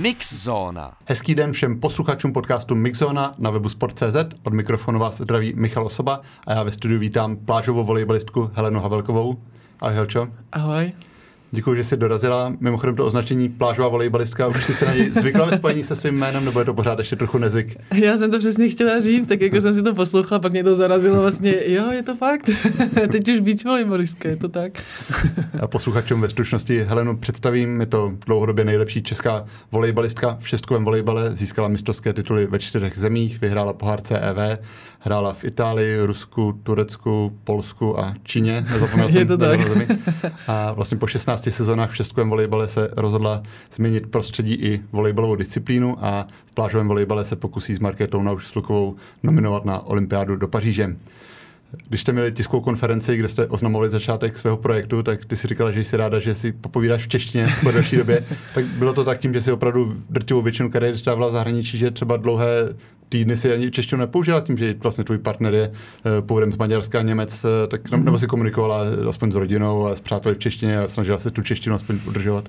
Mixzóna. Hezký den všem posluchačům podcastu Mixzona na webu Sport.cz. Od mikrofonu vás zdraví Michal Osoba a já ve studiu vítám plážovou volejbalistku Helenu Havelkovou. Ahoj Helčo. Ahoj. Děkuji, že jsi dorazila. Mimochodem to označení plážová volejbalistka, už jsi se na něj zvykla ve spojení se svým jménem, nebo je to pořád ještě trochu nezvyk? Já jsem to přesně chtěla říct, tak jako jsem si to poslouchala, pak mě to zarazilo vlastně, jo, je to fakt. Teď už beach volejbalistka, je to tak. A posluchačům ve stručnosti Helenu představím, je to dlouhodobě nejlepší česká volejbalistka v šestkovém volejbale, získala mistrovské tituly ve čtyřech zemích, vyhrála pohár CEV, hrála v Itálii, Rusku, Turecku, Polsku a Číně. Nezapomněl je jsem to tak. Zemi. A vlastně po 16 sezónách v šestkovém volejbale se rozhodla změnit prostředí i volejbalovou disciplínu a v plážovém volejbale se pokusí s Markétou Nauš-Slukovou nominovat na olympiádu do Paříže. Když jste měli tiskovou konferenci, kde jste oznamovali začátek svého projektu, tak ty si říkala, že jsi ráda, že si popovídáš v češtině po další době. Tak bylo to tak tím, že si opravdu drtivou většinu kariéry strávila v zahraničí, že třeba dlouhé týdny si ani češtinu nepoužila tím, že vlastně tvůj partner je uh, původem z Maďarska a Němec, uh, tak nebo si komunikovala aspoň s rodinou a s přáteli v češtině a snažila se tu češtinu aspoň udržovat?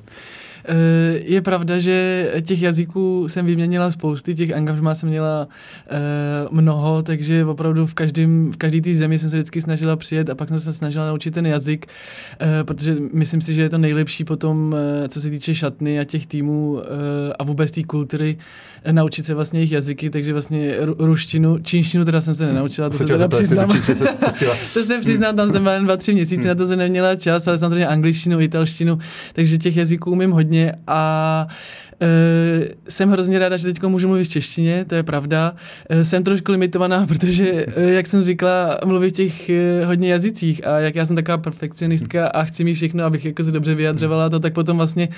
Eh, je pravda, že těch jazyků jsem vyměnila spousty, těch angažmá jsem měla eh, mnoho, takže opravdu v každém v každý té zemi jsem se vždycky snažila přijet a pak jsem se snažila naučit ten jazyk, eh, protože myslím si, že je to nejlepší potom, co se týče šatny a těch týmů a vůbec té kultury, naučit se vlastně jejich jazyky, takže vlastně ruštinu, čínštinu teda jsem se nenaučila, to se teda přiznám. to se přiznám, tam jsem byla jen dva, tři měsíce, na to jsem neměla čas, ale samozřejmě angličtinu, italštinu, takže těch jazyků umím hodně a Uh, jsem hrozně ráda, že teď můžu mluvit v češtině, to je pravda. Uh, jsem trošku limitovaná, protože, uh, jak jsem zvykla, mluvit v těch hodně jazycích a jak já jsem taková perfekcionistka a chci mít všechno, abych jako se dobře vyjadřovala to, tak potom vlastně,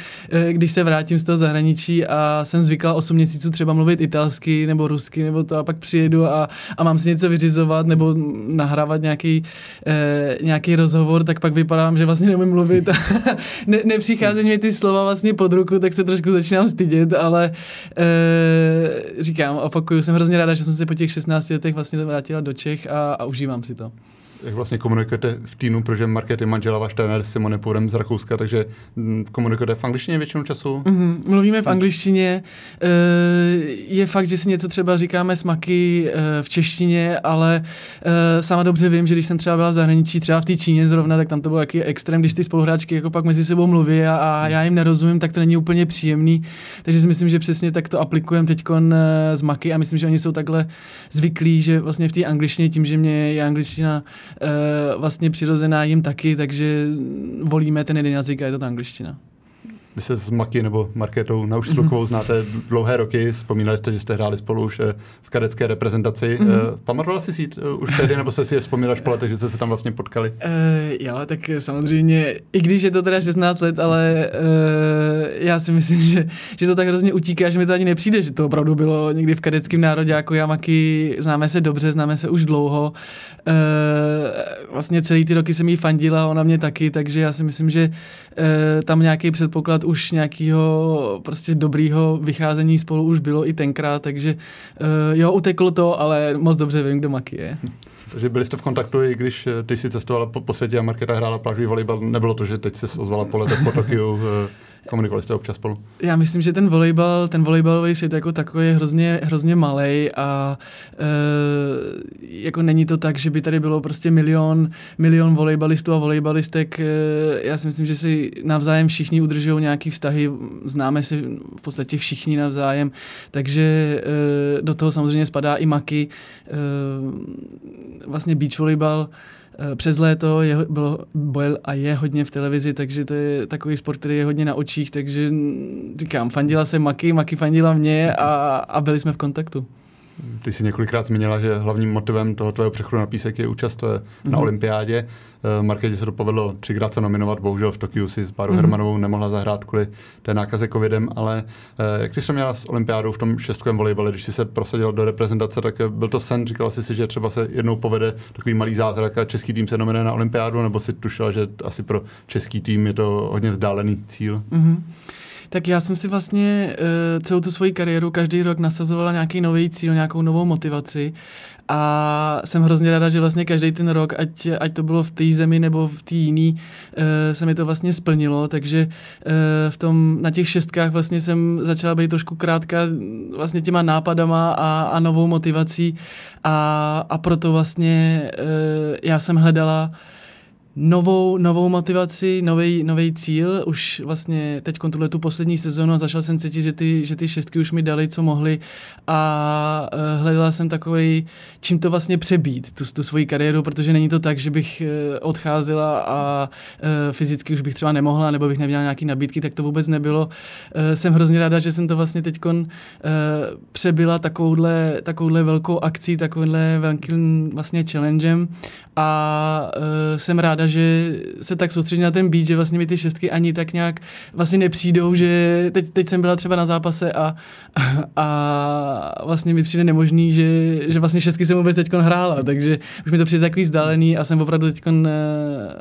když se vrátím z toho zahraničí a jsem zvykla 8 měsíců třeba mluvit italsky nebo rusky nebo to a pak přijedu a, a mám si něco vyřizovat nebo nahrávat nějaký, nějaký rozhovor, tak pak vypadám, že vlastně neumím mluvit a ne, nepřicházejí mi ty slova vlastně pod ruku, tak se trošku začínám stydět, ale e, říkám, opakuju, jsem hrozně ráda, že jsem se po těch 16 letech vlastně vrátila do Čech a, a užívám si to jak vlastně komunikujete v týmu, protože Market je manžela váš trenér Simone Půrem z Rakouska, takže mm, komunikujete v angličtině většinou času? Mm-hmm, mluvíme v angličtině. E, je fakt, že si něco třeba říkáme s Maky e, v češtině, ale e, sama dobře vím, že když jsem třeba byla v zahraničí, třeba v té Číně zrovna, tak tam to bylo jaký extrém, když ty spoluhráčky jako pak mezi sebou mluví a, a já jim nerozumím, tak to není úplně příjemný. Takže si myslím, že přesně tak to aplikujeme teď z Maky a myslím, že oni jsou takhle zvyklí, že vlastně v té angličtině, tím, že mě je angličtina Eh, vlastně přirozená jim taky, takže volíme ten jeden jazyk a je to ta angličtina. Vy se s Maky nebo Marketou na už mm-hmm. znáte dlouhé roky, vzpomínali jste, že jste hráli spolu už eh, v kadecké reprezentaci. Mm-hmm. Pamatovala jsi si eh, už tehdy, nebo se si je vzpomínáš po letech, že jste se tam vlastně potkali? Uh, jo, tak samozřejmě, i když je to teda 16 let, ale uh, já si myslím, že, že to tak hrozně utíká, že mi to ani nepřijde, že to opravdu bylo někdy v kadeckém národě, jako já Maky, známe se dobře, známe se už dlouho. Uh, vlastně celý ty roky jsem jí fandila, ona mě taky, takže já si myslím, že uh, tam nějaký předpoklad už nějakého prostě dobrýho vycházení spolu už bylo i tenkrát, takže uh, jo, uteklo to, ale moc dobře vím, kdo Maki je. Takže byli jste v kontaktu, i když eh, ty jsi cestovala po, po světě a Markéta hrála plážový volejbal, nebylo to, že teď se ozvala po letech po Tokiu, eh, komunikovali jste občas spolu? Já myslím, že ten volejbal, ten volejbalový svět jako takový je hrozně, hrozně malý a e, jako není to tak, že by tady bylo prostě milion, milion volejbalistů a volejbalistek. E, já si myslím, že si navzájem všichni udržují nějaký vztahy, známe si v podstatě všichni navzájem, takže e, do toho samozřejmě spadá i Maky. E, vlastně beach volejbal přes léto je, bylo, byl a je hodně v televizi, takže to je takový sport, který je hodně na očích, takže říkám, fandila se Maky, Maky fandila mě a, a byli jsme v kontaktu. Ty jsi několikrát zmínila, že hlavním motivem toho tvého přechodu na písek je účast mm-hmm. na mhm. olympiádě. Eh, Markétě se to povedlo třikrát se nominovat, bohužel v Tokiu si s Páru mm-hmm. Hermanovou nemohla zahrát kvůli té nákaze covidem, ale jak ty jsi měla s olympiádou v tom šestkovém volejbale, když jsi se prosadila do reprezentace, tak byl to sen, říkala jsi si, že třeba se jednou povede takový malý zázrak a český tým se nominuje na olympiádu, nebo si tušila, že asi pro český tým je to hodně vzdálený cíl? Mm-hmm. Tak já jsem si vlastně uh, celou tu svoji kariéru každý rok nasazovala nějaký nový cíl, nějakou novou motivaci. A jsem hrozně ráda, že vlastně každý ten rok, ať, ať to bylo v té zemi nebo v té jiný, uh, se mi to vlastně splnilo, takže uh, v tom, na těch šestkách vlastně jsem začala být trošku krátká vlastně těma nápadama a, a novou motivací. A, a proto vlastně uh, já jsem hledala uh, novou, novou motivaci, nový, nový cíl. Už vlastně teď tuhle tu poslední sezonu a začal jsem cítit, že ty, že ty šestky už mi dali, co mohli a uh, hledala jsem takový, čím to vlastně přebít, tu, tu svoji kariéru, protože není to tak, že bych uh, odcházela a uh, fyzicky už bych třeba nemohla, nebo bych neměla nějaký nabídky, tak to vůbec nebylo. Jsem hrozně ráda, že jsem to vlastně teď přebyla takovouhle, takovouhle velkou akcí, takovouhle velkým vlastně challengem a jsem ráda, že se tak soustředí na ten beat, že vlastně mi ty šestky ani tak nějak vlastně nepřijdou, že teď, teď jsem byla třeba na zápase a, a vlastně mi přijde nemožný, že, že vlastně šestky jsem vůbec teď hrála, takže už mi to přijde takový vzdálený a jsem opravdu teď uh,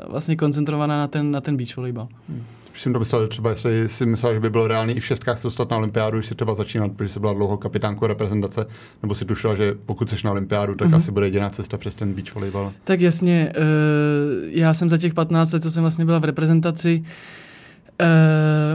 vlastně koncentrovaná na ten, na ten beach volejbal. Hmm jsem to myslel, že třeba jestli si myslel, že by bylo reálný i v šestkách se dostat na olympiádu, když si třeba začínal, protože jsi byla dlouho kapitánkou reprezentace, nebo si tušila, že pokud jsi na olympiádu, tak mm-hmm. asi bude jediná cesta přes ten beach volejbal. Tak jasně, uh, já jsem za těch 15 let, co jsem vlastně byla v reprezentaci, Eh,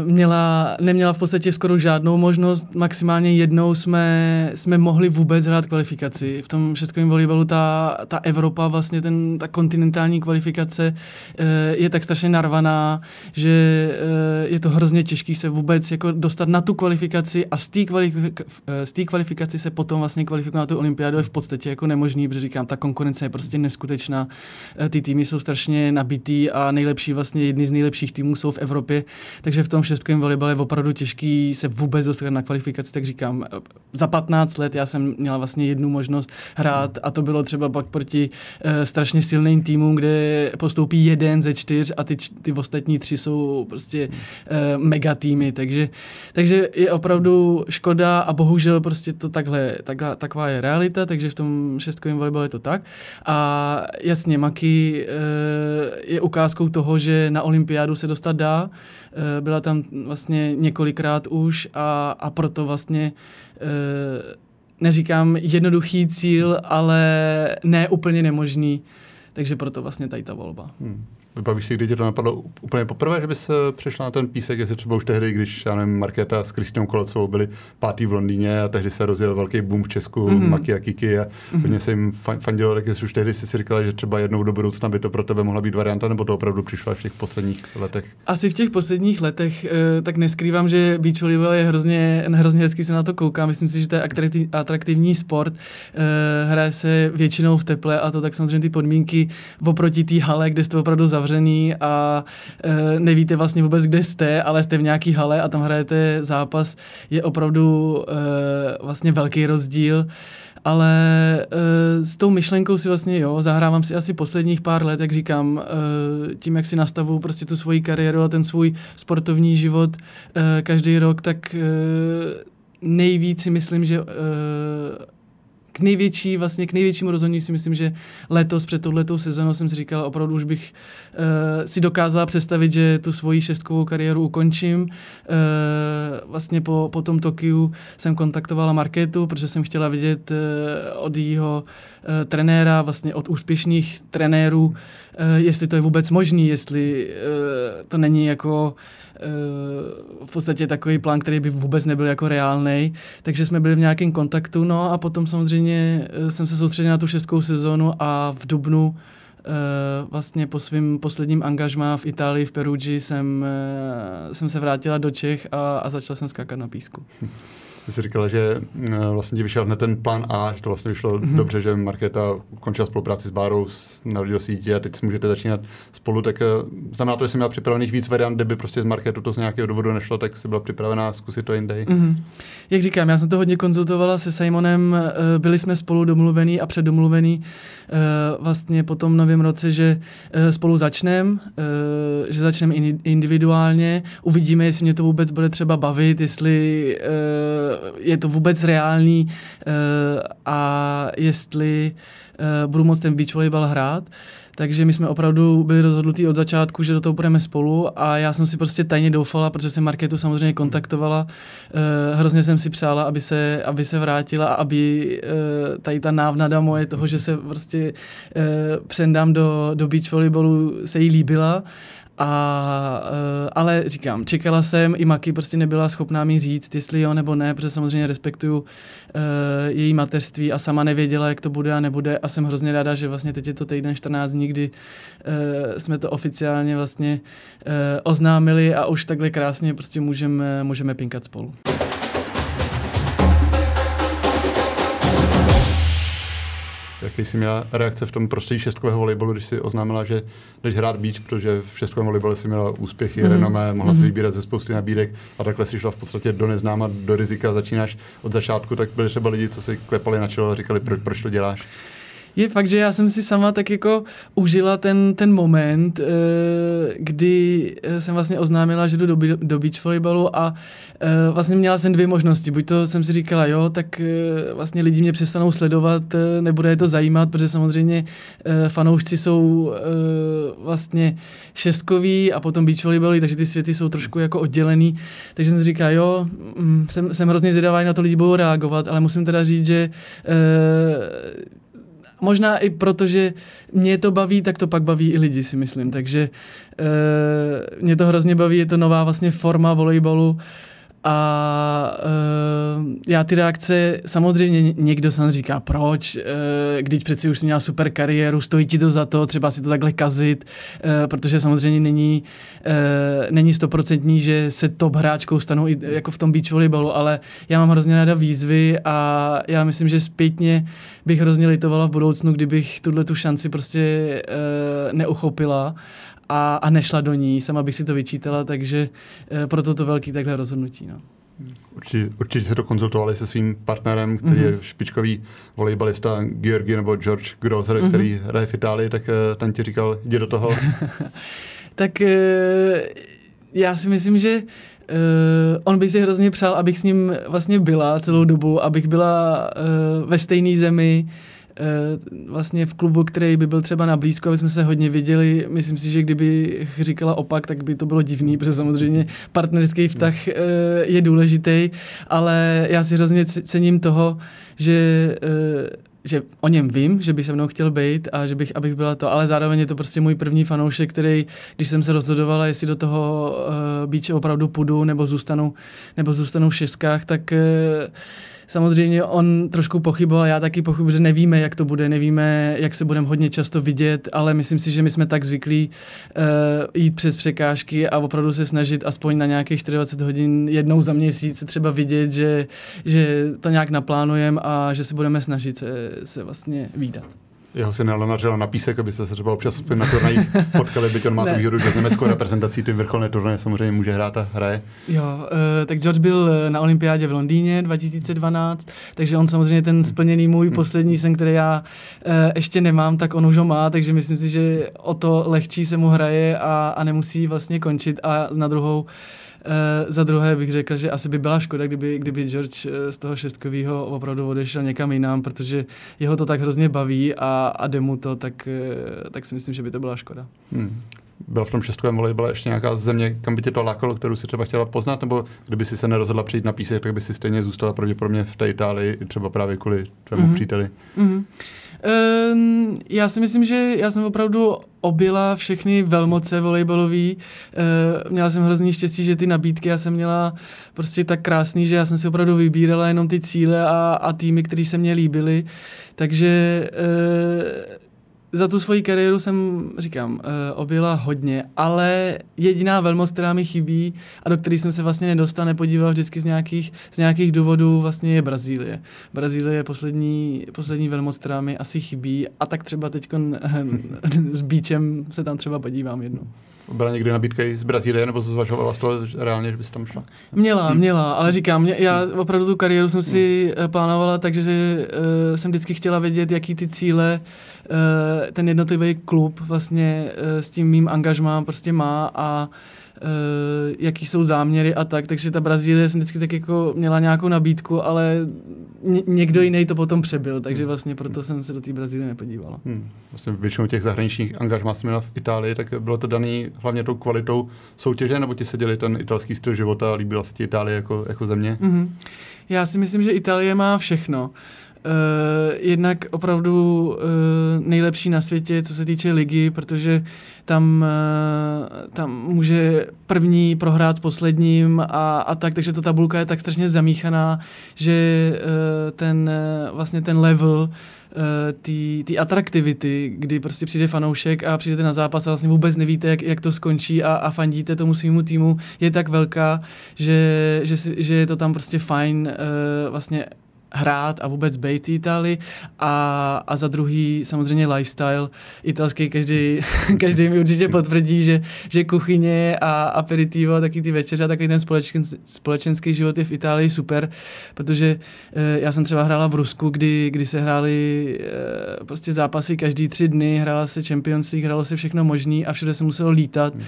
měla, neměla v podstatě skoro žádnou možnost. Maximálně jednou jsme, jsme mohli vůbec hrát kvalifikaci. V tom šestkovém volejbalu ta, ta Evropa, vlastně ten, ta kontinentální kvalifikace eh, je tak strašně narvaná, že eh, je to hrozně těžké se vůbec jako dostat na tu kvalifikaci a z té kvalifika, kvalifikaci se potom vlastně kvalifikovat na tu olympiádu je v podstatě jako nemožný, protože říkám, ta konkurence je prostě neskutečná. Ty týmy jsou strašně nabitý a nejlepší vlastně jedny z nejlepších týmů jsou v Evropě takže v tom šestkovém volejbale je opravdu těžký se vůbec dostat na kvalifikaci, tak říkám, za 15 let já jsem měla vlastně jednu možnost hrát a to bylo třeba pak proti uh, strašně silným týmům, kde postoupí jeden ze čtyř a ty, ty ostatní tři jsou prostě uh, mega týmy, takže, takže je opravdu škoda a bohužel prostě to takhle, takhle taková je realita, takže v tom šestkovém volejbale je to tak. A jasně, Maki uh, je ukázkou toho, že na olympiádu se dostat dá, Eh, byla tam vlastně několikrát už a, a proto vlastně eh, neříkám jednoduchý cíl, ale ne úplně nemožný, takže proto vlastně tady ta volba. Hmm. Vybavíš si, kdy tě to napadlo úplně poprvé, že bys přešla na ten písek, jestli třeba už tehdy, když, já nevím, Markéta s Kristinou Kolocovou byli pátý v Londýně a tehdy se rozjel velký boom v Česku, mm-hmm. Maki a Kiki a mm-hmm. hodně se jim fandilo, tak jestli už tehdy si si říkala, že třeba jednou do budoucna by to pro tebe mohla být varianta, nebo to opravdu přišlo v těch posledních letech? Asi v těch posledních letech, eh, tak neskrývám, že beach volleyball je hrozně, hrozně hezký se na to kouká. Myslím si, že to je atraktivní sport. Eh, hraje se většinou v teple a to tak samozřejmě ty podmínky oproti té hale, kde jste opravdu zavřený zavřený a e, nevíte vlastně vůbec, kde jste, ale jste v nějaký hale a tam hrajete zápas, je opravdu e, vlastně velký rozdíl. Ale e, s tou myšlenkou si vlastně, jo, zahrávám si asi posledních pár let, jak říkám, e, tím, jak si nastavu prostě tu svoji kariéru a ten svůj sportovní život e, každý rok, tak e, nejvíc si myslím, že e, k největší, vlastně k největšímu rozhodnutí si myslím, že letos před touhletou sezónou jsem si říkal, opravdu už bych uh, si dokázala představit, že tu svoji šestkovou kariéru ukončím. Uh, vlastně po, po tom Tokiu jsem kontaktovala Marketu, protože jsem chtěla vidět uh, od jejího uh, trenéra, vlastně od úspěšných trenérů, uh, jestli to je vůbec možný, jestli uh, to není jako Eh, v podstatě takový plán, který by vůbec nebyl jako reálný, takže jsme byli v nějakém kontaktu, no a potom samozřejmě eh, jsem se soustředil na tu šestkou sezónu a v Dubnu Uh, vlastně po svém posledním angažmá v Itálii, v Perugi, jsem, jsem se vrátila do Čech a, a začala jsem skákat na písku. Ty jsi říkala, že eh, vlastně ti vyšel hned ten plán A, že to vlastně vyšlo mm-hmm. dobře, že Markéta ukončila spolupráci s Bárou, narodil sítě a teď si můžete začínat spolu, tak eh, znamená to, že jsi měla připravených víc variant, kdyby prostě z Markétu to z nějakého důvodu nešlo, tak jsi byla připravená zkusit to jinde. Mm-hmm. Jak říkám, já jsem to hodně konzultovala se Simonem, eh, byli jsme spolu domluvení a předdomluvení vlastně po tom novém roce, že spolu začneme, že začneme individuálně, uvidíme, jestli mě to vůbec bude třeba bavit, jestli je to vůbec reálný uh, a jestli uh, budu moct ten beach volleyball hrát. Takže my jsme opravdu byli rozhodnutí od začátku, že do toho budeme spolu a já jsem si prostě tajně doufala, protože jsem Marketu samozřejmě kontaktovala. Uh, hrozně jsem si přála, aby se, aby se vrátila a aby tady ta návnada moje toho, že se prostě přendám do, do beach volleyballu, se jí líbila. A, uh, ale říkám, čekala jsem, i Maki prostě nebyla schopná mi říct, jestli jo nebo ne, protože samozřejmě respektuju uh, její mateřství a sama nevěděla, jak to bude a nebude a jsem hrozně ráda, že vlastně teď je to týden 14 dní, kdy uh, jsme to oficiálně vlastně uh, oznámili a už takhle krásně prostě můžeme, můžeme pinkat spolu. Jaký jsi měla reakce v tom prostředí šestkového volejbalu, když si oznámila, že jdeš hrát beach, protože v šestkovém volejbalu si měla úspěchy, mm. renomé, mohla mm. si vybírat ze spousty nabídek a takhle si šla v podstatě do neznáma, do rizika, začínáš od začátku, tak byly třeba lidi, co si klepali na čelo a říkali, proč, proč to děláš? Je fakt, že já jsem si sama tak jako užila ten, ten moment, eh, kdy eh, jsem vlastně oznámila, že jdu do, do beach volleyballu a eh, vlastně měla jsem dvě možnosti. Buď to jsem si říkala, jo, tak vlastně lidi mě přestanou sledovat, nebude je to zajímat, protože samozřejmě fanoušci jsou vlastně šestkoví a potom beach volleyballu, takže ty světy jsou trošku jako oddělený. Takže jsem si říkala, jo, mm, jsem, jsem hrozně zvědavá, na to lidi budou reagovat, ale musím teda říct, že Možná i proto, že mě to baví, tak to pak baví i lidi, si myslím. Takže e, mě to hrozně baví, je to nová vlastně forma volejbalu a uh, já ty reakce, samozřejmě někdo se říká, proč, uh, když přeci už jsi měla super kariéru, stojí ti to za to, třeba si to takhle kazit, uh, protože samozřejmě není, uh, není stoprocentní, že se top hráčkou stanou i jako v tom beach volleyballu, ale já mám hrozně ráda výzvy a já myslím, že zpětně bych hrozně litovala v budoucnu, kdybych tuhle tu šanci prostě uh, neuchopila a, a nešla do ní, sama bych si to vyčítala, takže e, proto to velký takhle rozhodnutí. No. Určitě, určitě se to konzultovali se svým partnerem, který mm-hmm. je špičkový volejbalista Georgi nebo George Grosser, mm-hmm. který hraje v Itálii, tak uh, ten ti říkal, jdi do toho. tak uh, já si myslím, že uh, on by si hrozně přál, abych s ním vlastně byla celou dobu, abych byla uh, ve stejné zemi, Eh, vlastně v klubu, který by byl třeba na blízko, aby jsme se hodně viděli. Myslím si, že kdyby říkala opak, tak by to bylo divný, protože samozřejmě partnerský vztah eh, je důležitý, ale já si hrozně cením toho, že eh, že o něm vím, že by se mnou chtěl být a že bych, abych byla to, ale zároveň je to prostě můj první fanoušek, který, když jsem se rozhodovala, jestli do toho uh, bíče opravdu půjdu nebo zůstanu, nebo zůstanu v šestkách, tak uh, Samozřejmě on trošku pochyboval, já taky pochybuji, že nevíme, jak to bude, nevíme, jak se budeme hodně často vidět, ale myslím si, že my jsme tak zvyklí uh, jít přes překážky a opravdu se snažit aspoň na nějakých 24 hodin jednou za měsíc třeba vidět, že, že to nějak naplánujeme a že se budeme snažit se, se vlastně výdat jeho se nalanařila na písek, aby se třeba občas na turnajích potkali, byť on má tu výhodu, že s německou reprezentací ty vrcholné turnaje samozřejmě může hrát a hraje. Jo, uh, tak George byl eh, na olympiádě v Londýně 2012, takže on samozřejmě ten splněný můj hmm. poslední sen, který já uh, ještě nemám, tak on už ho má, takže myslím si, že o to lehčí se mu hraje a, a nemusí vlastně končit a na druhou Uh, za druhé bych řekl, že asi by byla škoda, kdyby, kdyby George eh, z toho šestkového opravdu odešel někam jinam, protože jeho to tak hrozně baví a, a jde mu to, tak, uh, tak si myslím, že by to byla škoda. Hmm. Byl v tom šestkovém volejbale ještě nějaká země, kam by tě to lákalo, kterou si třeba chtěla poznat, nebo kdyby si se nerozhodla přijít na písek, tak by si stejně zůstala pravděpodobně v té Itálii, třeba právě kvůli tvému mm-hmm. příteli? Mm-hmm. Um, já si myslím, že já jsem opravdu objela všechny velmoce volejbalový. Uh, měla jsem hrozný štěstí, že ty nabídky já jsem měla prostě tak krásný, že já jsem si opravdu vybírala jenom ty cíle a, a týmy, které se mně líbily. Takže uh, za tu svoji kariéru jsem, říkám, uh, objela hodně, ale jediná velmoc, která mi chybí a do které jsem se vlastně nedostal, nepodíval vždycky z nějakých, z nějakých důvodů, vlastně je Brazílie. Brazílie je poslední, poslední velmoc, která mi asi chybí a tak třeba teď s Beachem se tam třeba podívám jednou. Byla někdy nabídka z Brazílie, nebo zvažovala z toho reálně, že bys tam šla? Měla, hmm. měla, ale říkám, mě, já opravdu tu kariéru jsem si hmm. plánovala, takže uh, jsem vždycky chtěla vědět, jaký ty cíle uh, ten jednotlivý klub vlastně uh, s tím mým angažmám prostě má a uh, jaký jsou záměry a tak, takže ta Brazílie jsem vždycky tak jako měla nějakou nabídku, ale ně, někdo jiný to potom přebyl, takže hmm. vlastně proto jsem se do té Brazílie nepodívala. Hmm. Vlastně většinou těch zahraničních angažmá jsem měla v Itálii, tak bylo to daný hlavně tou kvalitou soutěže, nebo ti se děli ten italský styl života a líbila se ti Itálie jako, jako země? Mm-hmm. Já si myslím, že Itálie má všechno. Uh, jednak opravdu uh, nejlepší na světě, co se týče ligy, protože tam, uh, tam může první prohrát s posledním a, a tak, takže ta tabulka je tak strašně zamíchaná, že ten, vlastně ten level té atraktivity, kdy prostě přijde fanoušek a přijdete na zápas a vlastně vůbec nevíte, jak, jak to skončí a, a fandíte tomu svýmu týmu, je tak velká, že, že, že je to tam prostě fajn uh, vlastně hrát a vůbec být Itálii. A, a za druhý samozřejmě lifestyle. Italský, každý, každý mi určitě potvrdí, že, že kuchyně a aperitivo, taky ty večeře a takový ten společen, společenský život je v Itálii super, protože e, já jsem třeba hrála v Rusku, kdy, kdy se hrály e, prostě zápasy každý tři dny, hrála se Champions League, hrálo se všechno možný a všude se muselo lítat. E,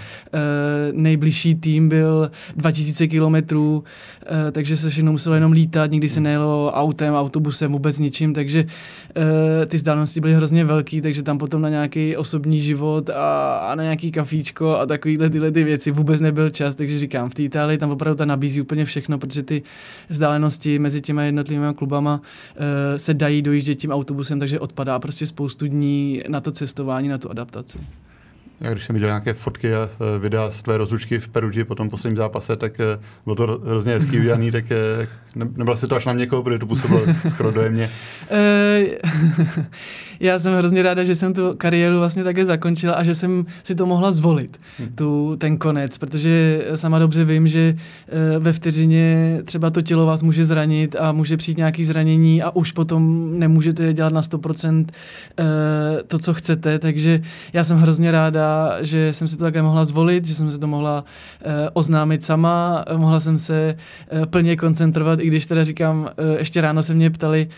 nejbližší tým byl 2000 kilometrů, e, takže se všechno muselo jenom lítat, nikdy se nejelo autem, autobusem, vůbec ničím, takže uh, ty vzdálenosti byly hrozně velký, takže tam potom na nějaký osobní život a, a na nějaký kafíčko a takovýhle tyhle ty věci vůbec nebyl čas, takže říkám, v té Itálii tam opravdu ta nabízí úplně všechno, protože ty vzdálenosti mezi těmi jednotlivými klubama uh, se dají dojíždět tím autobusem, takže odpadá prostě spoustu dní na to cestování, na tu adaptaci. Já když jsem viděl nějaké fotky a e, videa z tvé rozlučky v Perugi po tom posledním zápase, tak e, bylo to hrozně hezký udělaný, tak e, nebyla si to až na někoho, protože to působilo skoro dojemně. Já jsem hrozně ráda, že jsem tu kariéru vlastně také zakončila a že jsem si to mohla zvolit, hmm. tu, ten konec, protože sama dobře vím, že ve vteřině třeba to tělo vás může zranit a může přijít nějaký zranění a už potom nemůžete dělat na 100% to, co chcete, takže já jsem hrozně ráda, že jsem si to také mohla zvolit, že jsem si to mohla uh, oznámit sama, mohla jsem se uh, plně koncentrovat, i když teda říkám, uh, ještě ráno se mě ptali,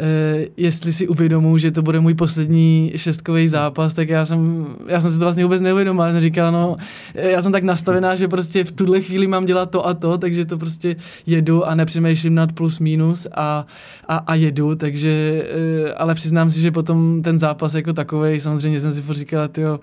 Uh, jestli si uvědomuji, že to bude můj poslední šestkový zápas, tak já jsem, já jsem si to vlastně vůbec neuvědomil. Já jsem říkal, no, já jsem tak nastavená, že prostě v tuhle chvíli mám dělat to a to, takže to prostě jedu a nepřemýšlím nad plus minus a, a, a jedu, takže, uh, ale přiznám si, že potom ten zápas jako takový, samozřejmě jsem si říkala, tyjo,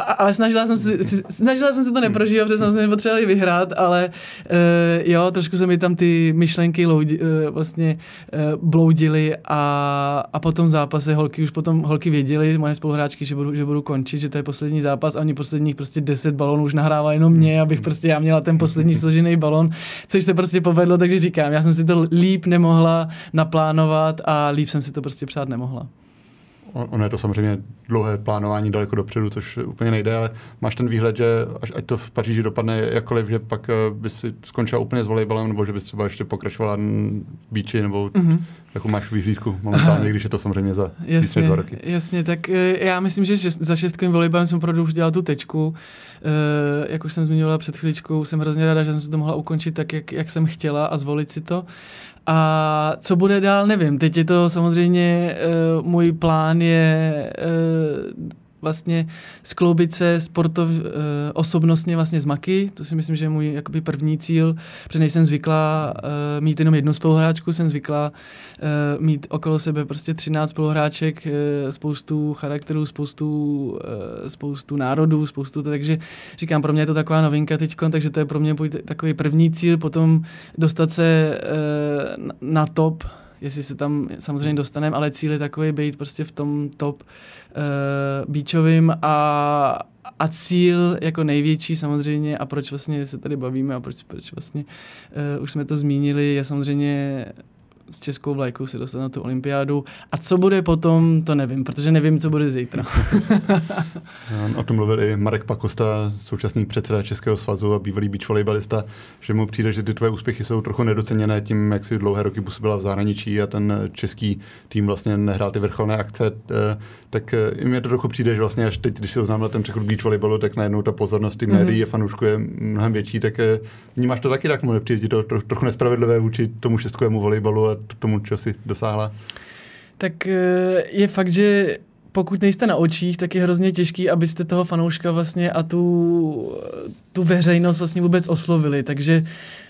ale snažila jsem, si, snažila jsem se to neprožívat, protože jsem se potřebovala vyhrát, ale uh, jo, trošku se mi tam ty myšlenky loudi, uh, vlastně uh, bloudily a, a potom zápase holky už potom holky věděli, moje spoluhráčky, že budu, že budu končit, že to je poslední zápas a oni posledních prostě 10 balonů už nahrávali jenom mě, abych prostě já měla ten poslední složený balon, což se prostě povedlo, takže říkám, já jsem si to líp nemohla naplánovat a líp jsem si to prostě přát nemohla. Ono je to samozřejmě dlouhé plánování daleko dopředu, což úplně nejde, ale máš ten výhled, že až ať to v Paříži dopadne jakkoliv, že pak eh, by si skončila úplně s volejbalem, nebo že bys třeba ještě pokračovala v beachi, nebo mm-hmm. jakou máš výhlídku momentálně, když je to samozřejmě za jasně, dva roky. Jasně, tak eh, já myslím, že šest, za šestkovým volejbalem jsem opravdu už dělal tu tečku. Uh, jak už jsem zmiňovala před chvíličkou, jsem hrozně ráda, že jsem si to mohla ukončit tak, jak, jak jsem chtěla a zvolit si to. A co bude dál, nevím. Teď je to samozřejmě, uh, můj plán je uh, vlastně skloubit se sportov, uh, osobnostně vlastně z Maky, to si myslím, že je můj jakoby první cíl, protože nejsem zvyklá uh, mít jenom jednu spoluhráčku, jsem zvyklá uh, mít okolo sebe prostě 13 spoluhráček, uh, spoustu charakterů, spoustu, uh, spoustu národů, spoustu, takže říkám, pro mě je to taková novinka teď, takže to je pro mě takový první cíl, potom dostat se uh, na top, jestli se tam samozřejmě dostaneme, ale cíl je takový být prostě v tom top uh, beachovým a, a cíl jako největší samozřejmě a proč vlastně se tady bavíme a proč, proč vlastně uh, už jsme to zmínili, je samozřejmě s českou vlajkou se dostat na tu olympiádu. A co bude potom, to nevím, protože nevím, co bude zítra. o tom mluvil i Marek Pakosta, současný předseda Českého svazu a bývalý beach volejbalista, že mu přijde, že ty tvoje úspěchy jsou trochu nedoceněné tím, jak si dlouhé roky působila v zahraničí a ten český tým vlastně nehrál ty vrcholné akce. Tak eh, mi to trochu přijde, že vlastně až teď, když si oznámil ten přechod beach volejbalu, tak najednou ta pozornost tým mm-hmm. médií a fanoušků je mnohem větší, tak eh, vnímáš to taky tak, mu přijde to trochu nespravedlivé vůči tomu šestkovému volejbalu a tomu, čeho si dosáhla? Tak eh, je fakt, že pokud nejste na očích, tak je hrozně těžký, abyste toho fanouška vlastně a tu, tu veřejnost vlastně vůbec oslovili. Takže Eh,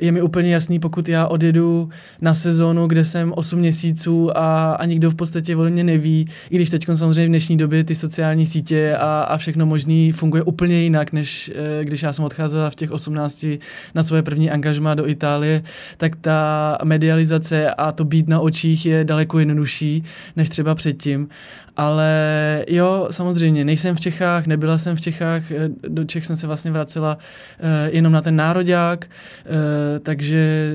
je mi úplně jasný, pokud já odjedu na sezónu, kde jsem 8 měsíců a, a nikdo v podstatě o mě neví, i když teď samozřejmě v dnešní době ty sociální sítě a, a všechno možné funguje úplně jinak, než eh, když já jsem odcházela v těch 18 na svoje první angažma do Itálie, tak ta medializace a to být na očích je daleko jednodušší, než třeba předtím. Ale jo, samozřejmě, nejsem v Čechách, nebyla jsem v Čechách, eh, do Čech jsem se vlastně vracela jenom na ten nároďák, Eh, takže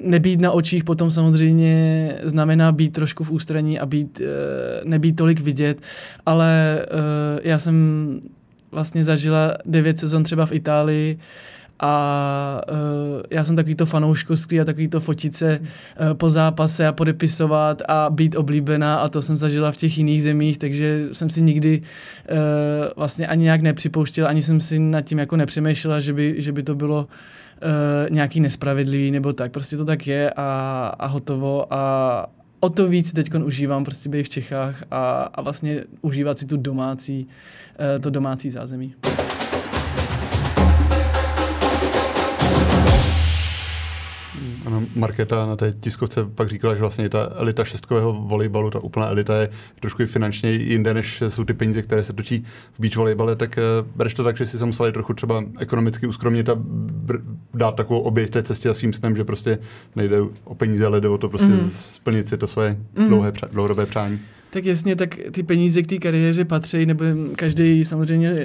nebýt na očích potom samozřejmě znamená být trošku v ústraní a být, eh, nebýt tolik vidět, ale eh, já jsem vlastně zažila devět sezon třeba v Itálii, a uh, já jsem takovýto fanouškovský a takovýto fotice uh, po zápase a podepisovat a být oblíbená a to jsem zažila v těch jiných zemích, takže jsem si nikdy uh, vlastně ani nějak nepřipouštěla, ani jsem si nad tím jako nepřemýšlela, že by, že by to bylo uh, nějaký nespravedlivý nebo tak. Prostě to tak je a, a hotovo a o to víc teď užívám prostě být v Čechách a, a vlastně užívat si tu domácí, uh, to domácí zázemí. Ano, Markéta na té tiskovce pak říkala, že vlastně ta elita šestkového volejbalu, ta úplná elita je trošku i finančně jinde, než jsou ty peníze, které se točí v beach volejbale, tak uh, bereš to tak, že si se museli trochu třeba ekonomicky uskromnit a dát takovou oběť té cestě a svým snem, že prostě nejde o peníze, ale jde o to prostě mm. splnit si to svoje mm. dlouhé, dlouhodobé přání. Tak jasně, tak ty peníze k té kariéře patří, nebo každý samozřejmě uh,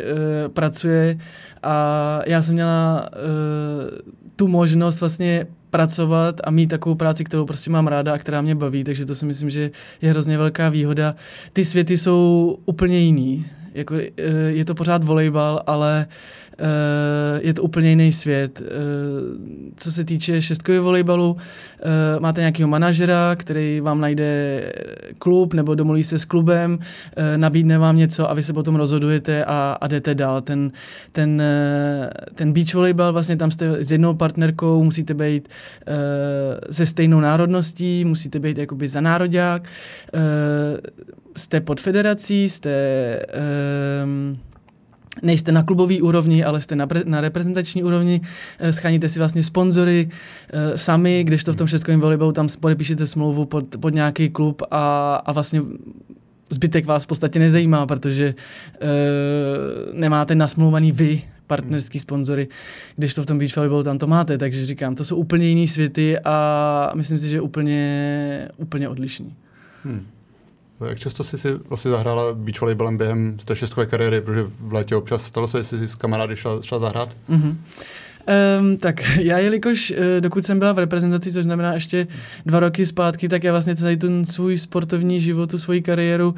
pracuje a já jsem měla uh, tu možnost vlastně pracovat a mít takovou práci, kterou prostě mám ráda a která mě baví, takže to si myslím, že je hrozně velká výhoda. Ty světy jsou úplně jiný. Jako, eh, je to pořád volejbal, ale Eh, je to úplně jiný svět. Eh, co se týče šestkového volejbalu, eh, máte nějakého manažera, který vám najde klub nebo domluví se s klubem, nabídne vám něco a vy se potom rozhodujete a, a jdete dál. Ten, ten, ten beach volejbal, vlastně tam jste s jednou partnerkou, musíte být se stejnou národností, musíte být jakoby za národák, jste pod federací, jste nejste na klubové úrovni, ale jste na, na reprezentační úrovni, e, scháníte si vlastně sponzory e, sami, když to v tom šestkovém volejbalu tam podepíšete smlouvu pod, pod nějaký klub a, a vlastně zbytek vás v podstatě nezajímá, protože e, nemáte nasmlouvaný vy partnerský sponzory, když to v tom beach volleyballu tam to máte, takže říkám, to jsou úplně jiný světy a myslím si, že úplně, úplně odlišný. Hmm. Jak často jsi si vlastně zahrála beach volejbalem během té šestkové kariéry, protože v létě občas stalo se, jestli jsi s kamarády šla, šla zahrát? Mm-hmm. Um, tak já, jelikož uh, dokud jsem byla v reprezentaci, což znamená ještě dva roky zpátky, tak já vlastně celý ten svůj sportovní život, tu svoji kariéru uh,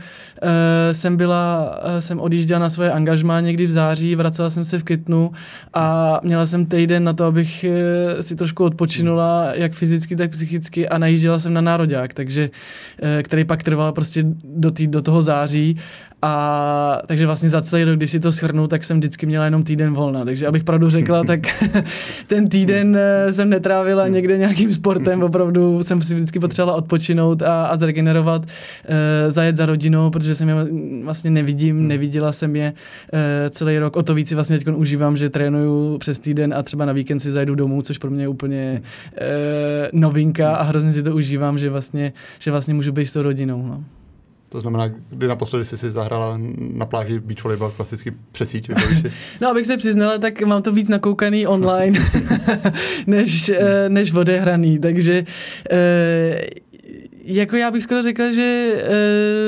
jsem byla, uh, jsem odjížděla na svoje angažmá někdy v září, vracela jsem se v květnu a měla jsem týden na to, abych uh, si trošku odpočinula, jak fyzicky, tak psychicky a najížděla jsem na nároďák, takže, uh, který pak trval prostě do, tý, do toho září a takže vlastně za celý rok, když si to shrnu, tak jsem vždycky měla jenom týden volna. Takže abych pravdu řekla, tak ten týden eh, jsem netrávila někde nějakým sportem, opravdu jsem si vždycky potřebovala odpočinout a, a zregenerovat, uh, zajet za rodinou, protože jsem je vlastně nevidím, neviděla jsem je uh, celý rok. O to víc si vlastně teď užívám, že trénuju přes týden a třeba na víkend si zajedu domů, což pro mě je úplně uh, novinka a hrozně si to užívám, že vlastně, že vlastně můžu být s tou rodinou. No. To znamená, kdy naposledy jsi si zahrála na pláži beach volleyball klasicky přesíť, si? No, abych se přiznala, tak mám to víc nakoukaný online, než, eh, než odehraný, takže eh, jako já bych skoro řekla, že,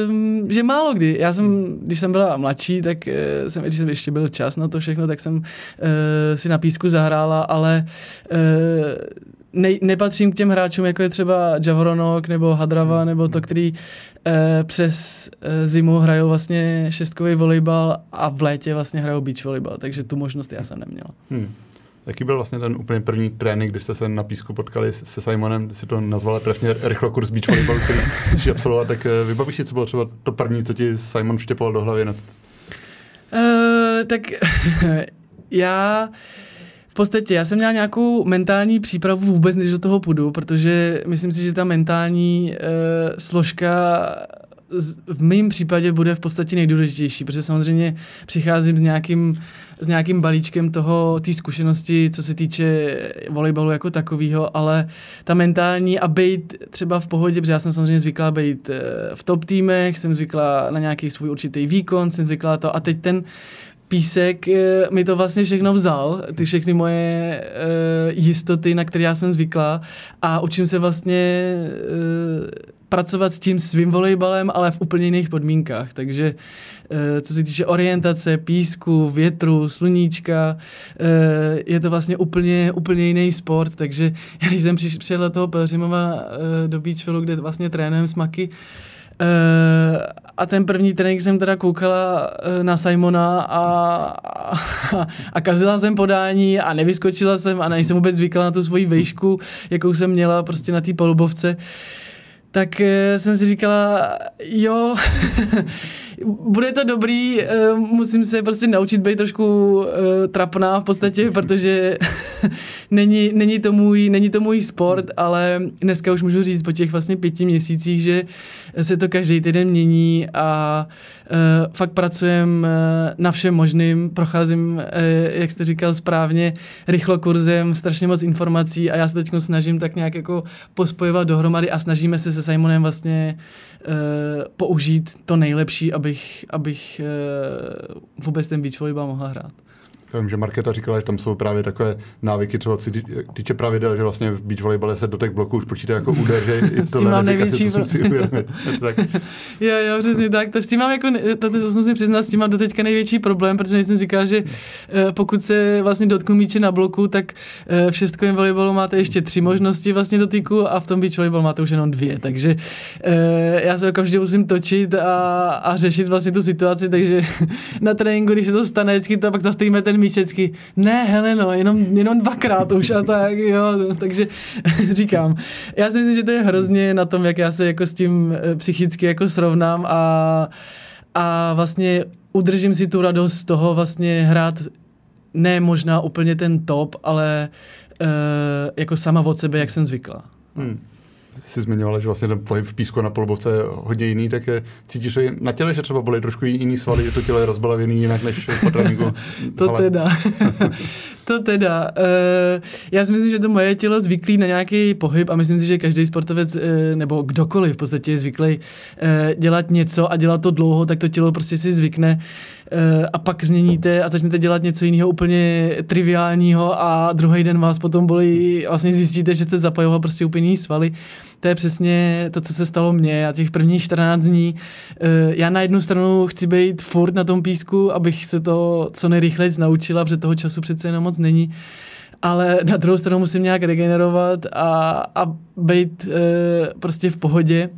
uh, že málo kdy. Já jsem, když jsem byla mladší, tak jsem, když jsem ještě byl čas na to všechno, tak jsem si na písku zahrála, ale ne, nepatřím k těm hráčům, jako je třeba Javoronok nebo Hadrava, nebo to, který e, přes e, zimu hrajou vlastně šestkový volejbal a v létě vlastně hrajou beach volejbal, takže tu možnost já jsem neměla. Hmm. Jaký byl vlastně ten úplně první trénink, kdy jste se na písku potkali se Simonem, si to nazvala trefně rychlokurs beach volejbalu, který jsi absolvoval, tak e, vybavíš si, co bylo třeba to první, co ti Simon vštěpoval do hlavy? Uh, tak já podstatě já jsem měla nějakou mentální přípravu vůbec, než do toho půjdu, protože myslím si, že ta mentální uh, složka v mém případě bude v podstatě nejdůležitější, protože samozřejmě přicházím s nějakým, s nějakým balíčkem toho, té zkušenosti, co se týče volejbalu jako takového, ale ta mentální a být třeba v pohodě, protože já jsem samozřejmě zvyklá být eh, v top týmech, jsem zvyklá na nějaký svůj určitý výkon, jsem zvyklá to a teď ten písek eh, mi to vlastně všechno vzal, ty všechny moje uh, jistoty, na které já jsem zvyklá. A učím se vlastně uh, pracovat s tím svým volejbalem, ale v úplně jiných podmínkách, takže uh, co se týče orientace, písku, větru, sluníčka, uh, je to vlastně úplně, úplně jiný sport, takže když jsem přišel do toho Pelřimova uh, do Beachvillu, kde vlastně trénujeme smaky, Uh, a ten první trénink jsem teda koukala uh, na Simona a, a, a kazila jsem podání a nevyskočila jsem a nejsem vůbec zvykla na tu svoji vejšku, jakou jsem měla prostě na té palubovce. Tak uh, jsem si říkala, jo, bude to dobrý, uh, musím se prostě naučit být trošku uh, trapná v podstatě, protože není, není, to můj, není to můj sport, ale dneska už můžu říct po těch vlastně pěti měsících, že se to každý týden mění a uh, fakt pracujem na všem možným, procházím, jak jste říkal správně, rychlo kurzem, strašně moc informací a já se teď snažím tak nějak jako pospojovat dohromady a snažíme se se Simonem vlastně použít to nejlepší, abych, abych uh, vůbec ten beach volleyball mohla hrát. Já vím, že Markéta říkala, že tam jsou právě takové návyky, třeba co týče pravidel, že vlastně v beach volejbale se dotek bloku už počítá jako úder, že i tohle největší co si uvědomit. tak. jo, jo, přesně tak. To s tím mám jako, to, to, to musím přiznat, s tím mám doteďka největší problém, protože jsem říkal, že eh, pokud se vlastně dotknu míče na bloku, tak eh, v šestkovém volejbalu máte ještě tři možnosti vlastně dotyku a v tom beach volejbalu máte už jenom dvě, takže eh, já se okamžitě musím točit a, a řešit vlastně tu situaci, takže na tréninku, když se to stane, vždycky to pak zastavíme ten míč vždycky, ne, hele no, jenom, jenom dvakrát už a tak, jo, no, takže říkám, já si myslím, že to je hrozně na tom, jak já se jako s tím eh, psychicky jako srovnám a, a vlastně udržím si tu radost z toho vlastně hrát ne možná úplně ten top, ale uh, jako sama od sebe, jak jsem zvykla. Hmm jsi zmiňovala, že vlastně ten pohyb v písku na polubovce je hodně jiný, tak je, cítíš i na těle, že třeba byly trošku jiný svaly, že to tělo je rozbalavěný jinak než po tréninku? to Ale... teda. to teda. Uh, já si myslím, že to moje tělo zvyklý na nějaký pohyb a myslím si, že každý sportovec uh, nebo kdokoliv v podstatě je zvyklý uh, dělat něco a dělat to dlouho, tak to tělo prostě si zvykne a pak změníte a začnete dělat něco jiného úplně triviálního a druhý den vás potom bolí, vlastně zjistíte, že jste zapojoval prostě úplně jiný svaly. To je přesně to, co se stalo mně. Já těch prvních 14 dní, eh, já na jednu stranu chci být furt na tom písku, abych se to co nejrychleji naučila, protože toho času přece jenom moc není. Ale na druhou stranu musím nějak regenerovat a, a být e, prostě v pohodě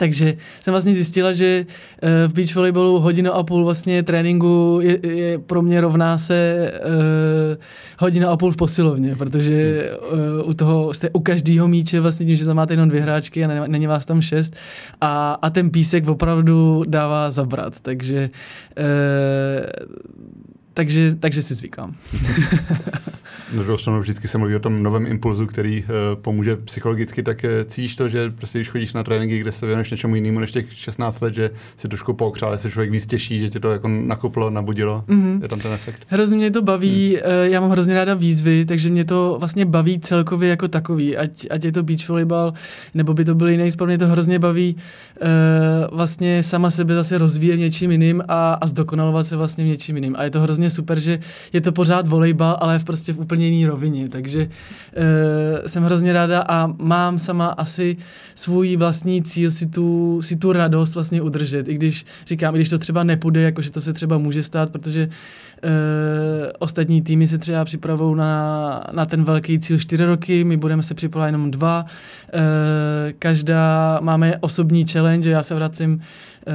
takže jsem vlastně zjistila, že eh, v beach volleyballu hodinu a půl vlastně tréninku je, je pro mě rovná se uh, hodina a půl v posilovně, protože uh, u toho jste u každého míče vlastně tím, že tam máte jenom dvě hráčky a není vás tam šest. A, a ten písek opravdu dává zabrat, takže uh, takže, takže si zvykám. Na druhou stranu vždycky se mluví o tom novém impulzu, který uh, pomůže psychologicky, tak uh, cítíš to, že prostě když chodíš na tréninky, kde se věnuješ něčemu jinému než těch 16 let, že si trošku pookřál, se člověk víc těší, že tě to jako nakoplo, nabudilo. Mm-hmm. Je tam ten efekt. Hrozně mě to baví, mm. uh, já mám hrozně ráda výzvy, takže mě to vlastně baví celkově jako takový, ať, ať je to beach volleyball, nebo by to byl jiný sport, mě to hrozně baví uh, vlastně sama sebe zase rozvíjet něčím jiným a, a zdokonalovat se vlastně v něčím jiným. A je to hrozně super, že je to pořád volejbal, ale v prostě v úplně jiný rovině. Takže uh, jsem hrozně ráda a mám sama asi svůj vlastní cíl si tu, si tu radost vlastně udržet. I když říkám, i když to třeba nepůjde, jakože to se třeba může stát, protože uh, ostatní týmy se třeba připravují na, na ten velký cíl čtyři roky, my budeme se připravovat jenom dva. Uh, každá máme osobní challenge, já se vracím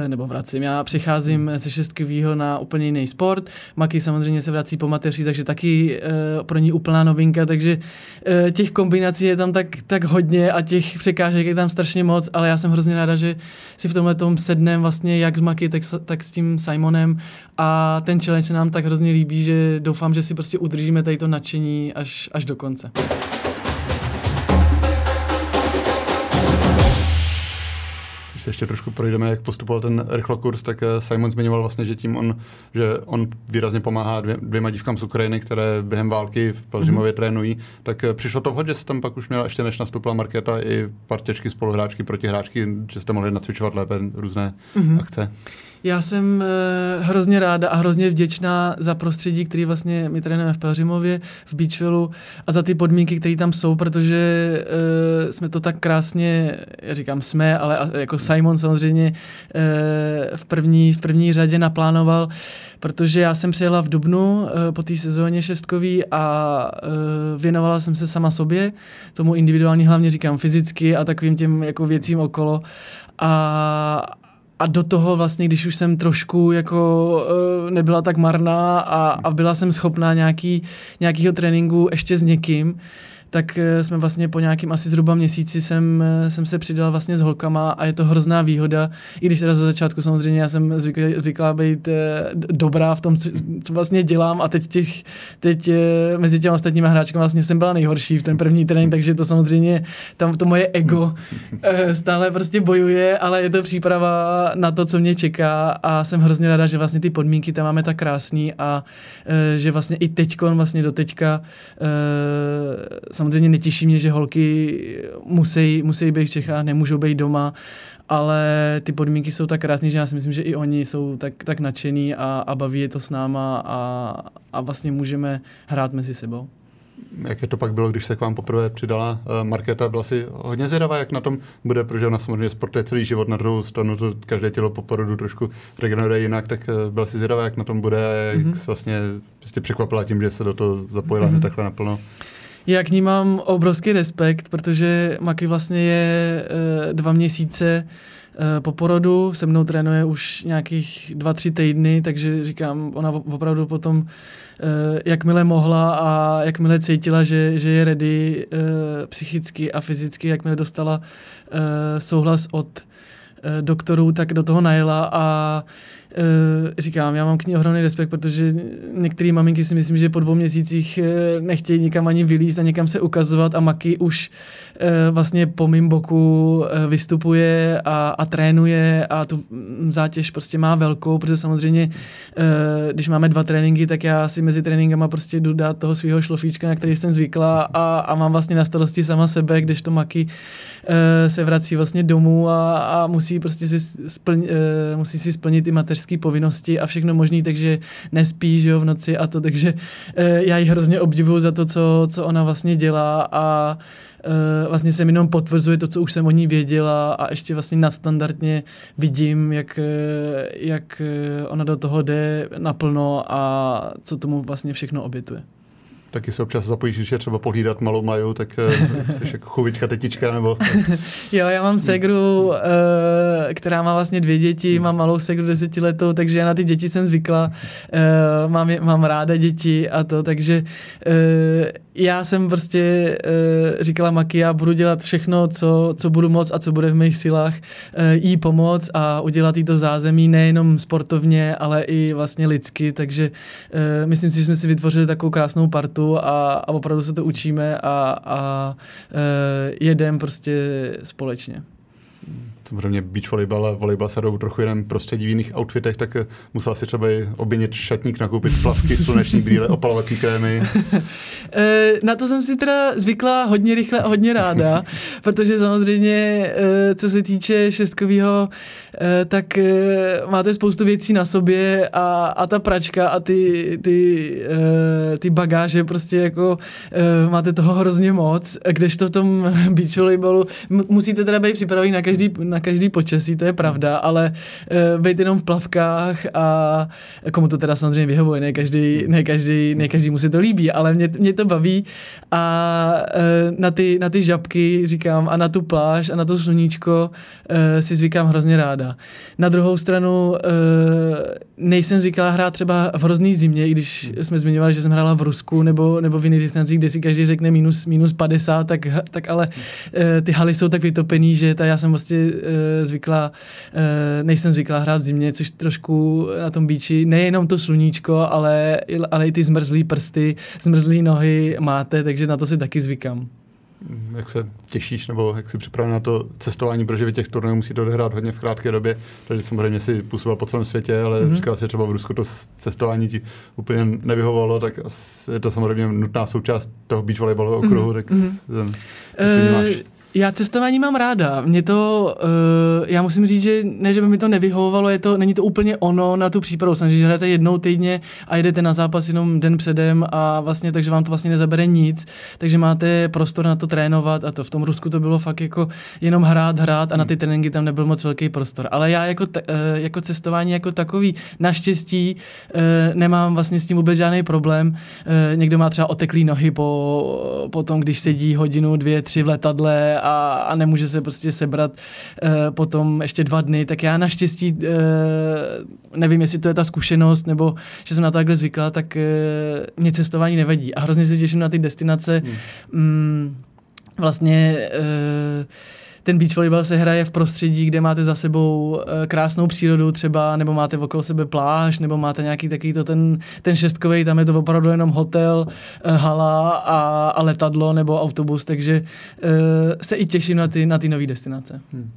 nebo vracím. Já přicházím ze šestkovýho na úplně jiný sport. Maki samozřejmě se vrací po mateři, takže taky uh, pro ní úplná novinka, takže uh, těch kombinací je tam tak, tak hodně a těch překážek je tam strašně moc, ale já jsem hrozně ráda, že si v tomhle tom sednem vlastně jak s Maki, tak, tak s tím Simonem a ten challenge se nám tak hrozně líbí, že doufám, že si prostě udržíme tady to nadšení až, až do konce. Se ještě trošku projdeme, jak postupoval ten rychlokurs, tak eh, Simon zmiňoval vlastně, že tím on, že on výrazně pomáhá dvě, dvěma dívkám z Ukrajiny, které během války v Pelžimově mm-hmm. trénují, tak eh, přišlo to vhod, že jsi tam pak už měla ještě než nastoupila Markéta i partěčky spoluhráčky, protihráčky, že jste mohli nacvičovat lépe různé mm-hmm. akce. Já jsem uh, hrozně ráda a hrozně vděčná za prostředí, který vlastně my trénujeme v Pelřimově, v Beachvillu a za ty podmínky, které tam jsou, protože uh, jsme to tak krásně, já říkám jsme, ale jako Simon samozřejmě uh, v, první, v první řadě naplánoval, protože já jsem přijela v Dubnu po té sezóně šestkový a věnovala jsem se sama sobě, tomu individuální hlavně říkám fyzicky a takovým těm jako věcím okolo. A, a do toho vlastně, když už jsem trošku jako uh, nebyla tak marná a, a byla jsem schopná nějaký, nějakýho tréninku ještě s někým, tak eh, jsme vlastně po nějakým asi zhruba měsíci jsem, eh, jsem se přidal vlastně s holkama a je to hrozná výhoda, i když teda za začátku samozřejmě já jsem zvyklá, zvyklá být eh, dobrá v tom, co vlastně dělám a teď, těch, teď mezi těmi ostatními hráčkami vlastně jsem byla nejhorší v ten první trénink, takže to samozřejmě tam to moje ego stále prostě bojuje, ale je to příprava na to, co mě čeká a jsem hrozně ráda, že vlastně ty podmínky tam máme tak krásný a že vlastně i teďkon, vlastně do teďka samozřejmě netěší mě, že holky musí, musí být v Čechách, nemůžou být doma, ale ty podmínky jsou tak krásné, že já si myslím, že i oni jsou tak, tak nadšený a, a baví je to s náma a, a vlastně můžeme hrát mezi sebou. Jaké to pak bylo, když se k vám poprvé přidala uh, Markéta? Byla si hodně zvědavá, jak na tom bude, protože ona samozřejmě sportuje celý život na druhou stranu, to každé tělo po porodu trošku regeneruje jinak, tak uh, byla si zvědavá, jak na tom bude, jak mm-hmm. vlastně prostě překvapila tím, že se do toho zapojila mm-hmm. takhle naplno. Já k ní mám obrovský respekt, protože Maki vlastně je e, dva měsíce e, po porodu, se mnou trénuje už nějakých dva, tři týdny, takže říkám, ona opravdu potom, e, jakmile mohla a jakmile cítila, že, že je ready psychicky a fyzicky, jakmile dostala souhlas od doktorů, tak do toho najela a Uh, říkám, já mám k ní ohromný respekt, protože některé maminky si myslím, že po dvou měsících uh, nechtějí nikam ani vylízt a někam se ukazovat a Maky už uh, vlastně po mým boku vystupuje a, a trénuje a tu zátěž prostě má velkou, protože samozřejmě, když máme dva tréninky, tak já si mezi tréninkama prostě jdu dát toho svého šlofíčka, na který jsem zvykla a, a mám vlastně na starosti sama sebe, když to Maky uh, se vrací vlastně domů a, a musí prostě si, splň, musí si splnit i mateřské rodičské povinnosti a všechno možné, takže nespí že jo, v noci a to, takže e, já ji hrozně obdivuju za to, co, co ona vlastně dělá a e, vlastně se jenom potvrzuje to, co už jsem o ní věděla a ještě vlastně nadstandardně vidím, jak, eh, jak ona do toho jde naplno a co tomu vlastně všechno obětuje taky se občas zapojíš, když je třeba pohlídat malou Maju, tak uh, jsi jako chovička, tetička, nebo... jo, já mám segru, uh, která má vlastně dvě děti, hmm. mám malou segru desetiletou, takže já na ty děti jsem zvykla, uh, mám, mám ráda děti a to, takže já jsem prostě uh, říkala Maki, já budu dělat všechno, co, co budu moc a co bude v mých silách, uh, jí pomoct a udělat jí to zázemí nejenom sportovně, ale i vlastně lidsky, takže uh, myslím si, že jsme si vytvořili takovou krásnou partu a, a opravdu se to učíme a, a uh, jedem prostě společně samozřejmě beach volejbal a volejbal se jdou trochu jiném prostředí v jiných outfitech, tak eh, musela si třeba i obměnit šatník, nakoupit plavky, sluneční brýle, opalovací krémy. Eh, na to jsem si teda zvykla hodně rychle a hodně ráda, protože samozřejmě, eh, co se týče šestkového, tak máte spoustu věcí na sobě a, a ta pračka a ty, ty, ty bagáže prostě jako máte toho hrozně moc, kdežto v tom beach volejbalu musíte teda být připraveni na každý, na na každý počasí, to je pravda, ale uh, být jenom v plavkách a komu to teda samozřejmě vyhovuje, ne každý, ne každý, ne každý mu se to líbí, ale mě, mě to baví a uh, na, ty, na ty žabky říkám a na tu pláž a na to sluníčko uh, si zvykám hrozně ráda. Na druhou stranu uh, nejsem zvyklá hrát třeba v hrozný zimě, i když jsme zmiňovali, že jsem hrála v Rusku nebo, nebo v jiných distancích, kde si každý řekne minus, minus 50, tak, tak ale uh, ty haly jsou tak vytopený, že ta já jsem vlastně uh, zvyklá, uh, nejsem zvyklá hrát v zimě, což trošku na tom bíči, nejenom to sluníčko, ale, ale i ty zmrzlý prsty, zmrzlý nohy máte, takže na to si taky zvykám. jak se těšíš, nebo jak si připraven na to cestování, protože vy těch turnajů musíte odehrát hodně v krátké době, takže samozřejmě si působil po celém světě, ale mm-hmm. říkal si třeba v Rusku to cestování ti úplně nevyhovovalo, tak je to samozřejmě nutná součást toho beach volleyballového okruhu, mm-hmm. tak mm-hmm. Uh, já cestování mám ráda. Mě to, uh, já musím říct, že ne, že by mi to nevyhovovalo, je to, není to úplně ono na tu přípravu. Samozřejmě, že hrajete jednou týdně a jedete na zápas jenom den předem a vlastně, takže vám to vlastně nezabere nic, takže máte prostor na to trénovat a to v tom Rusku to bylo fakt jako jenom hrát, hrát a na ty hmm. tréninky tam nebyl moc velký prostor. Ale já jako, t, uh, jako cestování jako takový naštěstí uh, nemám vlastně s tím vůbec žádný problém. Uh, někdo má třeba oteklý nohy po, po tom, když sedí hodinu, dvě, tři v letadle a, a nemůže se prostě sebrat uh, potom ještě dva dny, tak já naštěstí uh, nevím, jestli to je ta zkušenost, nebo že jsem na to takhle zvykla, tak uh, mě cestování nevadí a hrozně se těším na ty destinace. Hmm. Mm, vlastně uh, ten beach volleyball se hraje v prostředí, kde máte za sebou eh, krásnou přírodu třeba, nebo máte okolo sebe pláž, nebo máte nějaký takový to ten, ten šestkový, tam je to opravdu jenom hotel, eh, hala a, a letadlo nebo autobus, takže uh, se i těším na ty, na ty nové destinace. Hmm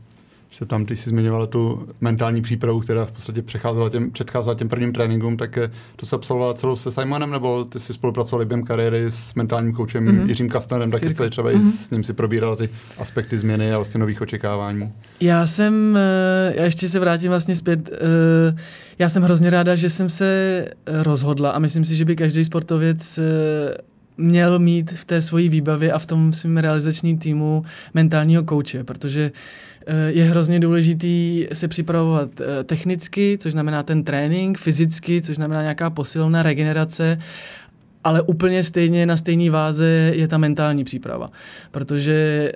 se tam, ty jsi zmiňovala tu mentální přípravu, která v podstatě přecházela těm, předcházela těm prvním tréninkům, tak eh, to se absolvovala celou se Simonem, nebo ty jsi spolupracovali během kariéry s mentálním koučem mm-hmm. Jiřím Kastnerem, tak jsi třeba mm-hmm. s ním si probírala ty aspekty změny a vlastně nových očekávání. Já jsem, eh, já ještě se vrátím vlastně zpět, eh, já jsem hrozně ráda, že jsem se rozhodla a myslím si, že by každý sportověc měl mít v té svojí výbavě a v tom svém realizačním týmu mentálního kouče, protože eh, je hrozně důležitý se připravovat eh, technicky, což znamená ten trénink, fyzicky, což znamená nějaká posilná regenerace ale úplně stejně na stejné váze je ta mentální příprava. Protože e,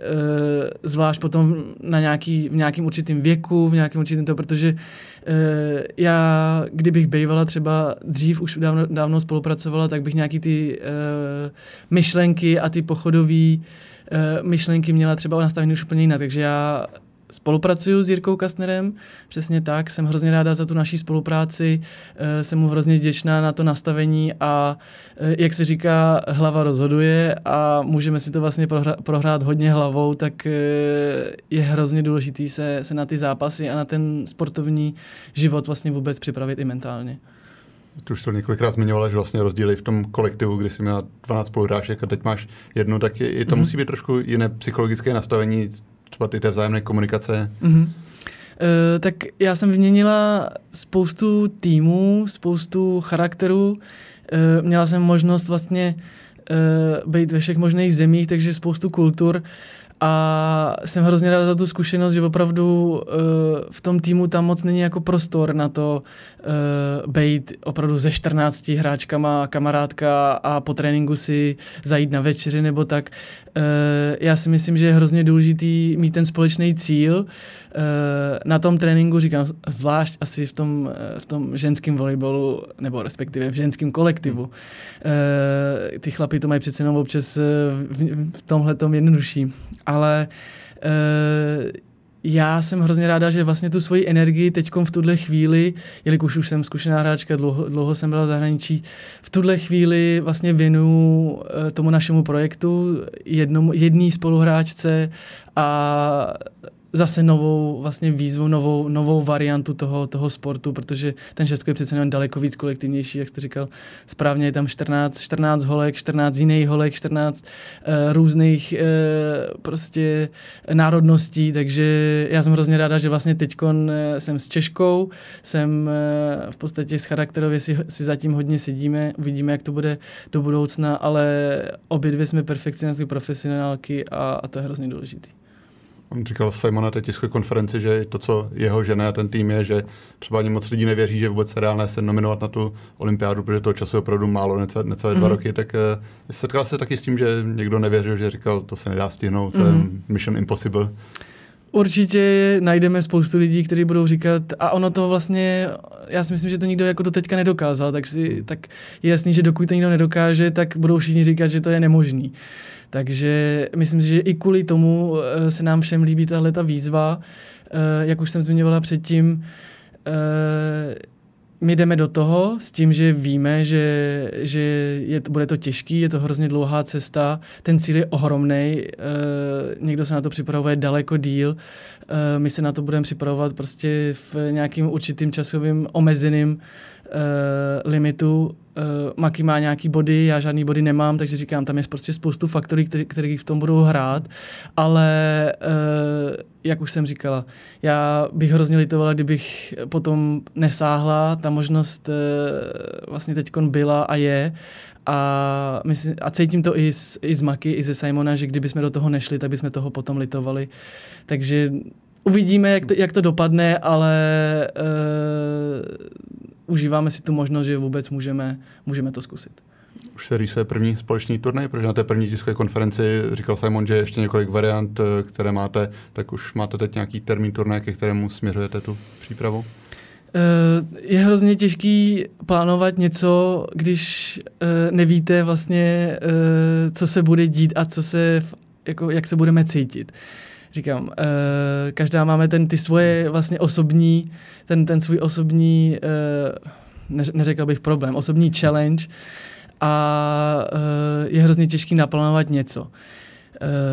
zvlášť potom na nějaký, v nějakém určitém věku, v nějakém určitém to, protože e, já, kdybych bývala třeba dřív už dávno, dávno spolupracovala, tak bych nějaký ty e, myšlenky a ty pochodové e, myšlenky měla třeba nastavený už úplně jinak. Takže já spolupracuju s Jirkou Kastnerem, přesně tak, jsem hrozně ráda za tu naší spolupráci, eh, jsem mu hrozně vděčná na to nastavení a eh, jak se říká, hlava rozhoduje a můžeme si to vlastně prohrát, prohrát hodně hlavou, tak eh, je hrozně důležitý se, se na ty zápasy a na ten sportovní život vlastně vůbec připravit i mentálně. Ty už to několikrát zmiňovala, že vlastně rozdíly v tom kolektivu, kdy jsi měla 12 spoluhráček a teď máš jednu, tak je, je to mm-hmm. musí být trošku jiné psychologické nastavení třeba ty té vzájemné komunikace? Mm-hmm. Uh, tak já jsem vyměnila spoustu týmů, spoustu charakterů. Uh, měla jsem možnost vlastně uh, být ve všech možných zemích, takže spoustu kultur. A jsem hrozně rád za tu zkušenost, že opravdu uh, v tom týmu tam moc není jako prostor na to uh, být opravdu ze 14 hráčkama, kamarádka a po tréninku si zajít na večeři nebo tak. Uh, já si myslím, že je hrozně důležitý mít ten společný cíl. Uh, na tom tréninku, říkám, zvlášť asi v tom, v tom ženském volejbolu, nebo respektive v ženském kolektivu. Uh, ty chlapy to mají přece jenom občas v, v tomhle tom jednodušší. Ale uh, já jsem hrozně ráda, že vlastně tu svoji energii teď v tuhle chvíli, jelikož už jsem zkušená hráčka, dlouho, dlouho jsem byla v zahraničí, v tuhle chvíli vlastně věnu eh, tomu našemu projektu, jednomu, jedný spoluhráčce a zase novou vlastně výzvu, novou, novou variantu toho, toho sportu, protože ten šestko je přece jenom daleko víc kolektivnější, jak jste říkal. Správně je tam 14, 14 holek, 14 jiných holek, 14 uh, různých uh, prostě národností, takže já jsem hrozně ráda, že vlastně teď uh, jsem s Češkou, jsem uh, v podstatě s charakterově si, si zatím hodně sedíme, uvidíme, jak to bude do budoucna, ale obě dvě jsme perfekcionální profesionálky a, a to je hrozně důležité. On říkal Simon na té tiskové konferenci, že to, co jeho žena a ten tým je, že třeba ani moc lidí nevěří, že vůbec se reálné se nominovat na tu olympiádu, protože toho času je opravdu málo, necelé, necelé mm-hmm. dva mhm. roky, tak uh, setkal se taky s tím, že někdo nevěřil, že říkal, to se nedá stihnout, mm-hmm. to je mhm. mission impossible. Určitě najdeme spoustu lidí, kteří budou říkat, a ono to vlastně, já si myslím, že to nikdo jako do teďka nedokázal, tak, si, tak je jasný, že dokud to nikdo nedokáže, tak budou všichni říkat, že to je nemožný. Takže myslím si, že i kvůli tomu eh, se nám všem líbí tahle ta výzva. Eh, jak už jsem zmiňovala předtím, eh, my jdeme do toho s tím, že víme, že, že je, bude to těžký, je to hrozně dlouhá cesta, ten cíl je ohromný, e, někdo se na to připravuje daleko díl, e, my se na to budeme připravovat prostě v nějakým určitým časovým omezeným e, limitu. E, Maki má nějaký body, já žádný body nemám, takže říkám, tam je prostě spoustu faktorů, který v tom budou hrát, ale e, jak už jsem říkala, já bych hrozně litovala, kdybych potom nesáhla, ta možnost e, vlastně teď byla a je a, myslím, a cítím to i z, i z Maky, i ze Simona, že kdybychom do toho nešli, tak bychom toho potom litovali. Takže uvidíme, jak to, jak to dopadne, ale uh, užíváme si tu možnost, že vůbec můžeme, můžeme to zkusit. Už se rýsuje první společný turnaj, protože na té první tiskové konferenci říkal Simon, že ještě několik variant, eh, které máte, tak už máte teď nějaký termín turnaje, ke kterému směřujete tu přípravu? Eh, je hrozně těžký plánovat něco, když eh, nevíte vlastně, co se bude dít a co se, jako, jak se budeme cítit říkám, uh, každá máme ten, ty svoje vlastně osobní, ten, ten svůj osobní, uh, ne, neřekl bych problém, osobní challenge a uh, je hrozně těžký naplánovat něco uh,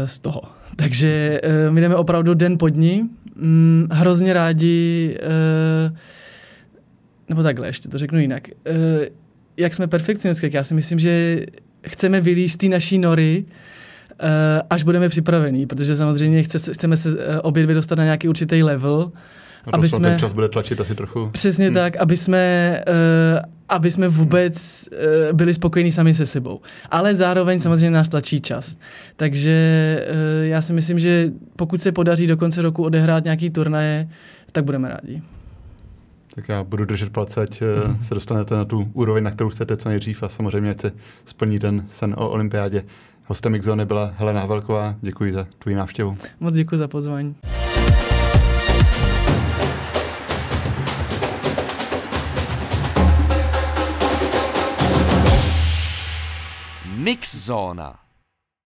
z toho. Takže uh, my jdeme opravdu den po dní, mm, hrozně rádi, uh, nebo takhle, ještě to řeknu jinak, uh, jak jsme perfekcionistky, já si myslím, že chceme vylíst ty naší nory, až budeme připravení, protože samozřejmě chce, chceme se eh, obě dvě dostat na nějaký určitý level, a aby jsme, ten čas bude tlačit asi trochu. Přesně hmm. tak, aby jsme, uh, aby jsme vůbec uh, byli spokojení sami se sebou. Ale zároveň samozřejmě nás tlačí čas. Takže uh, já si myslím, že pokud se podaří do konce roku odehrát nějaký turnaje, tak budeme rádi. Tak já budu držet palce, ať uh, se dostanete na tu úroveň, na kterou chcete co nejdřív a samozřejmě ať se splní ten sen o olympiádě. Hostem Xzony byla Helena Havelková. Děkuji za tvůj návštěvu. Moc děkuji za pozvání. Mix Zóna.